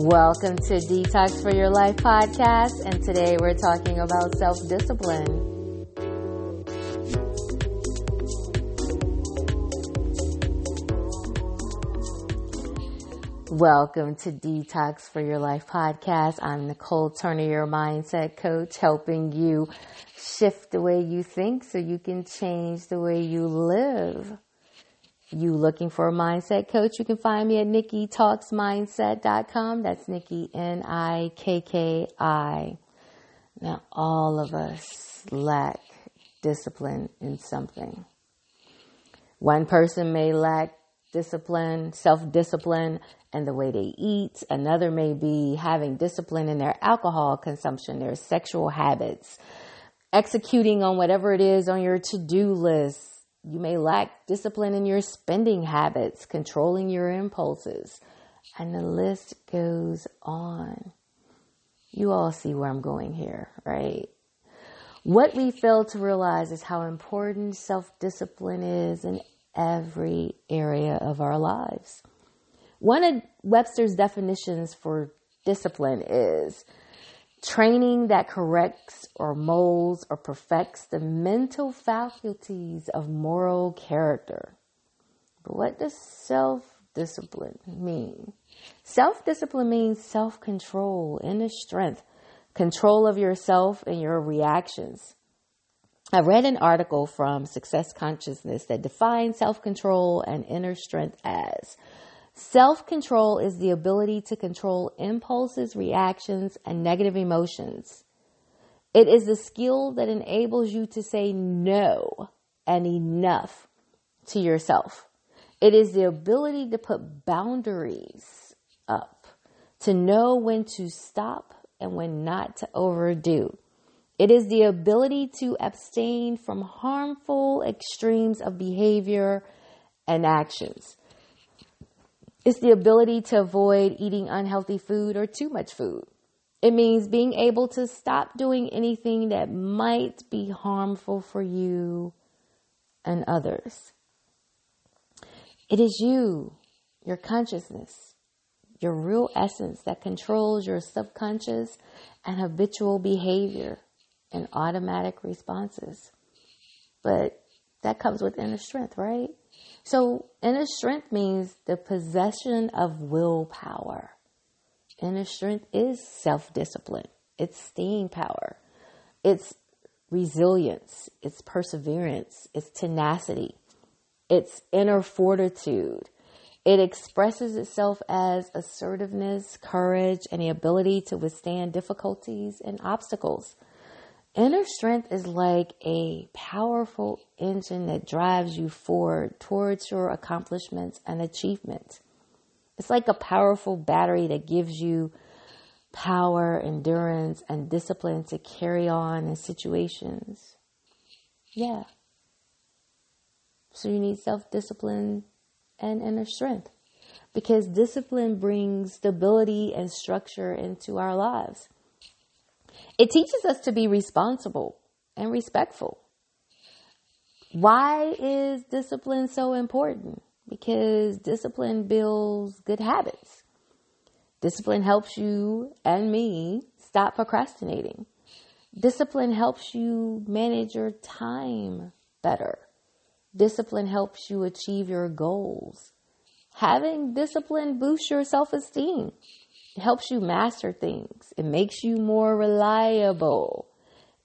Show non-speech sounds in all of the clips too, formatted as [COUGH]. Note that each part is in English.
Welcome to Detox for Your Life podcast, and today we're talking about self discipline. Welcome to Detox for Your Life podcast. I'm Nicole Turner, your mindset coach, helping you shift the way you think so you can change the way you live you looking for a mindset coach, you can find me at NikkiTalksMindset.com. That's Nikki, N-I-K-K-I. Now, all of us lack discipline in something. One person may lack discipline, self-discipline, and the way they eat. Another may be having discipline in their alcohol consumption, their sexual habits, executing on whatever it is on your to-do list, you may lack discipline in your spending habits, controlling your impulses, and the list goes on. You all see where I'm going here, right? What we fail to realize is how important self discipline is in every area of our lives. One of Webster's definitions for discipline is training that corrects or molds or perfects the mental faculties of moral character. But what does self discipline mean? Self discipline means self control, inner strength, control of yourself and your reactions. I read an article from Success Consciousness that defines self control and inner strength as Self control is the ability to control impulses, reactions, and negative emotions. It is the skill that enables you to say no and enough to yourself. It is the ability to put boundaries up, to know when to stop and when not to overdo. It is the ability to abstain from harmful extremes of behavior and actions. It's the ability to avoid eating unhealthy food or too much food. It means being able to stop doing anything that might be harmful for you and others. It is you, your consciousness, your real essence that controls your subconscious and habitual behavior and automatic responses. But that comes with inner strength, right? So inner strength means the possession of willpower. Inner strength is self-discipline. It's staying power. It's resilience. It's perseverance. It's tenacity. It's inner fortitude. It expresses itself as assertiveness, courage, and the ability to withstand difficulties and obstacles. Inner strength is like a powerful engine that drives you forward towards your accomplishments and achievements. It's like a powerful battery that gives you power, endurance, and discipline to carry on in situations. Yeah. So you need self discipline and inner strength because discipline brings stability and structure into our lives. It teaches us to be responsible and respectful. Why is discipline so important? Because discipline builds good habits. Discipline helps you and me stop procrastinating. Discipline helps you manage your time better. Discipline helps you achieve your goals. Having discipline boosts your self esteem. Helps you master things. It makes you more reliable.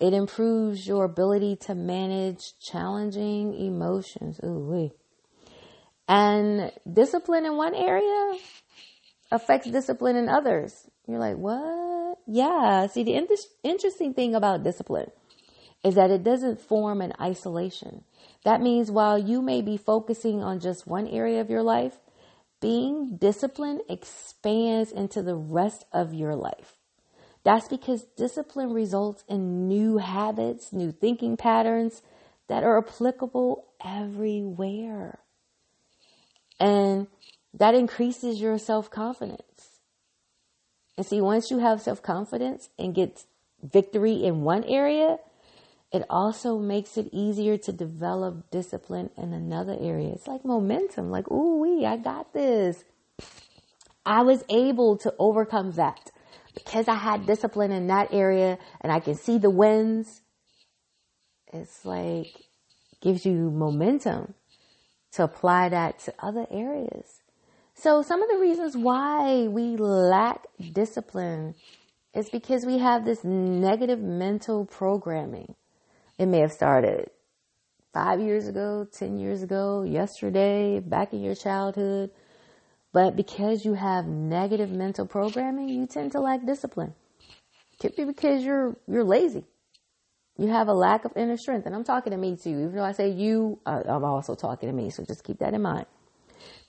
It improves your ability to manage challenging emotions. Ooh, wait. And discipline in one area affects discipline in others. You're like, what? Yeah. See, the in- interesting thing about discipline is that it doesn't form in isolation. That means while you may be focusing on just one area of your life, being disciplined expands into the rest of your life. That's because discipline results in new habits, new thinking patterns that are applicable everywhere. And that increases your self confidence. And see, once you have self confidence and get victory in one area, it also makes it easier to develop discipline in another area. It's like momentum, like, ooh, wee, I got this. I was able to overcome that because I had discipline in that area and I can see the wins. It's like gives you momentum to apply that to other areas. So some of the reasons why we lack discipline is because we have this negative mental programming. It may have started five years ago, 10 years ago, yesterday, back in your childhood. But because you have negative mental programming, you tend to lack discipline. Could be because you're, you're lazy. You have a lack of inner strength. And I'm talking to me too. Even though I say you, I'm also talking to me. So just keep that in mind.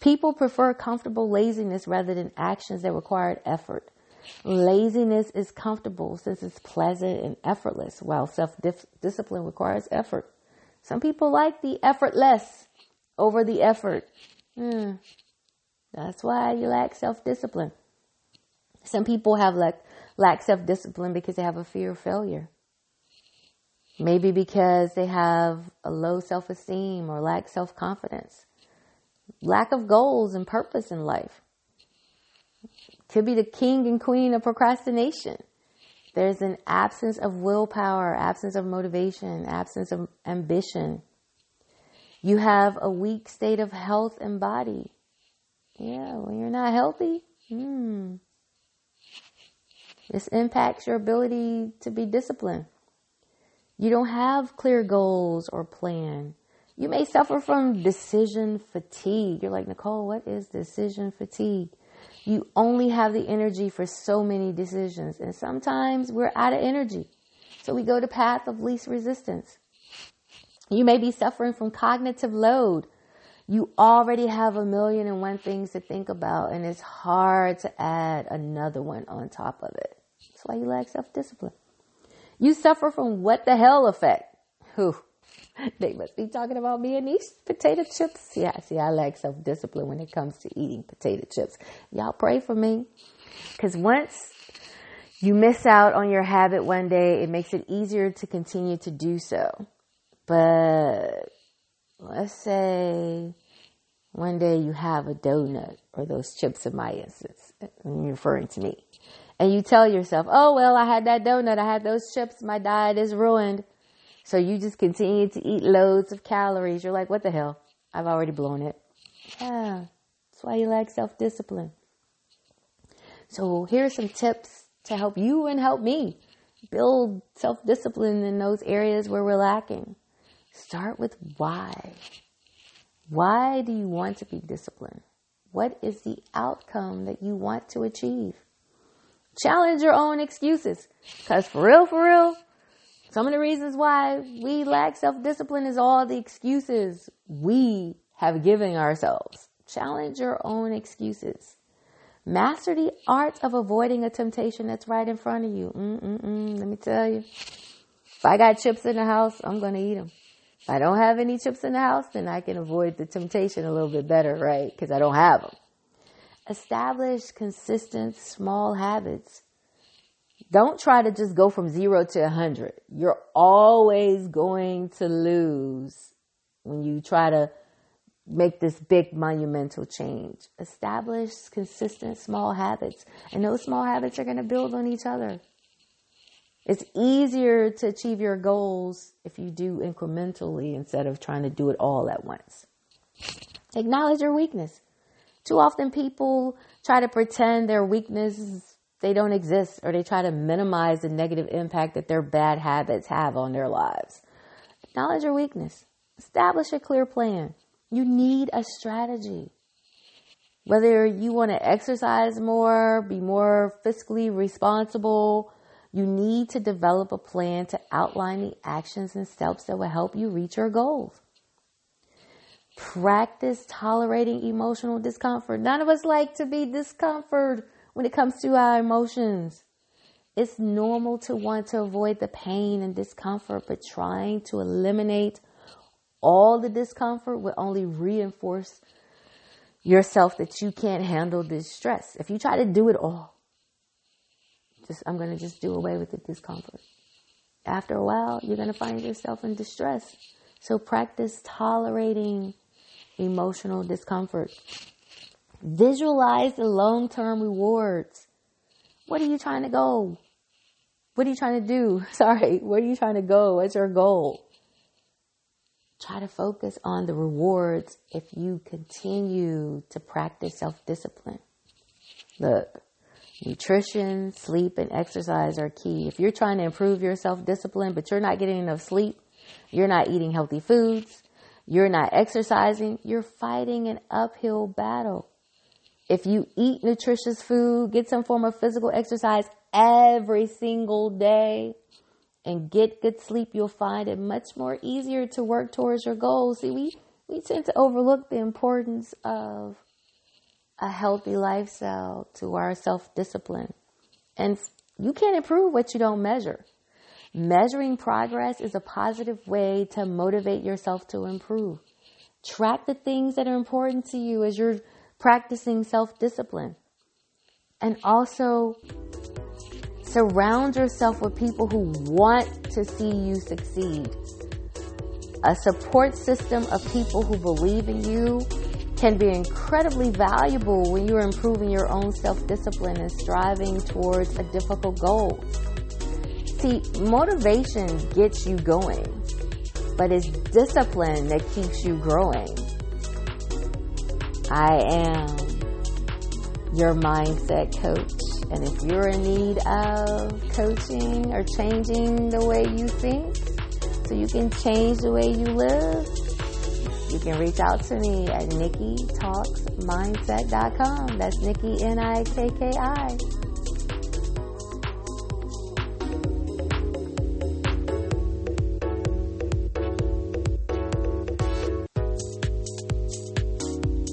People prefer comfortable laziness rather than actions that require effort. Laziness is comfortable since it's pleasant and effortless, while self discipline requires effort. Some people like the effortless over the effort. Hmm. That's why you lack self discipline. Some people have lack self discipline because they have a fear of failure. Maybe because they have a low self esteem or lack self confidence. Lack of goals and purpose in life. Could be the king and queen of procrastination. There's an absence of willpower, absence of motivation, absence of ambition. You have a weak state of health and body. Yeah, when you're not healthy, hmm. This impacts your ability to be disciplined. You don't have clear goals or plan. You may suffer from decision fatigue. You're like, Nicole, what is decision fatigue? You only have the energy for so many decisions. And sometimes we're out of energy. So we go to path of least resistance. You may be suffering from cognitive load you already have a million and one things to think about, and it's hard to add another one on top of it. That's why you lack self discipline. You suffer from what the hell effect. Who? [LAUGHS] They must be talking about me and these potato chips. Yeah, see, I lack self discipline when it comes to eating potato chips. Y'all pray for me. Cause once you miss out on your habit one day, it makes it easier to continue to do so. But let's say one day you have a donut or those chips in my instance, you're referring to me, and you tell yourself, oh, well, I had that donut, I had those chips, my diet is ruined. So you just continue to eat loads of calories. You're like, what the hell? I've already blown it. Yeah, that's why you lack self discipline. So here are some tips to help you and help me build self discipline in those areas where we're lacking. Start with why. Why do you want to be disciplined? What is the outcome that you want to achieve? Challenge your own excuses. Cause for real, for real, some of the reasons why we lack self-discipline is all the excuses we have given ourselves. Challenge your own excuses. Master the art of avoiding a temptation that's right in front of you. Mm-mm-mm, let me tell you. If I got chips in the house, I'm going to eat them. If I don't have any chips in the house, then I can avoid the temptation a little bit better, right? Because I don't have them. Establish consistent small habits. Don't try to just go from zero to a hundred. You're always going to lose when you try to make this big monumental change. Establish consistent small habits and those small habits are going to build on each other. It's easier to achieve your goals if you do incrementally instead of trying to do it all at once. Acknowledge your weakness. Too often people try to pretend their weaknesses they don't exist or they try to minimize the negative impact that their bad habits have on their lives. Acknowledge your weakness. Establish a clear plan. You need a strategy. Whether you want to exercise more, be more fiscally responsible, you need to develop a plan to outline the actions and steps that will help you reach your goals. Practice tolerating emotional discomfort. None of us like to be discomfort when it comes to our emotions. It's normal to want to avoid the pain and discomfort, but trying to eliminate all the discomfort will only reinforce yourself that you can't handle this stress. If you try to do it all, just, I'm going to just do away with the discomfort. After a while, you're going to find yourself in distress. So practice tolerating emotional discomfort. Visualize the long term rewards. What are you trying to go? What are you trying to do? [LAUGHS] Sorry, where are you trying to go? What's your goal? Try to focus on the rewards if you continue to practice self discipline. Look, nutrition, sleep, and exercise are key. If you're trying to improve your self discipline, but you're not getting enough sleep, you're not eating healthy foods, you're not exercising, you're fighting an uphill battle. If you eat nutritious food, get some form of physical exercise every single day, and get good sleep, you'll find it much more easier to work towards your goals. See, we, we tend to overlook the importance of a healthy lifestyle to our self discipline. And you can't improve what you don't measure. Measuring progress is a positive way to motivate yourself to improve. Track the things that are important to you as you're practicing self discipline. And also surround yourself with people who want to see you succeed. A support system of people who believe in you can be incredibly valuable when you're improving your own self discipline and striving towards a difficult goal. See, motivation gets you going, but it's discipline that keeps you growing. I am your mindset coach. And if you're in need of coaching or changing the way you think so you can change the way you live, you can reach out to me at NikkiTalksMindset.com. That's Nikki, N I K K I.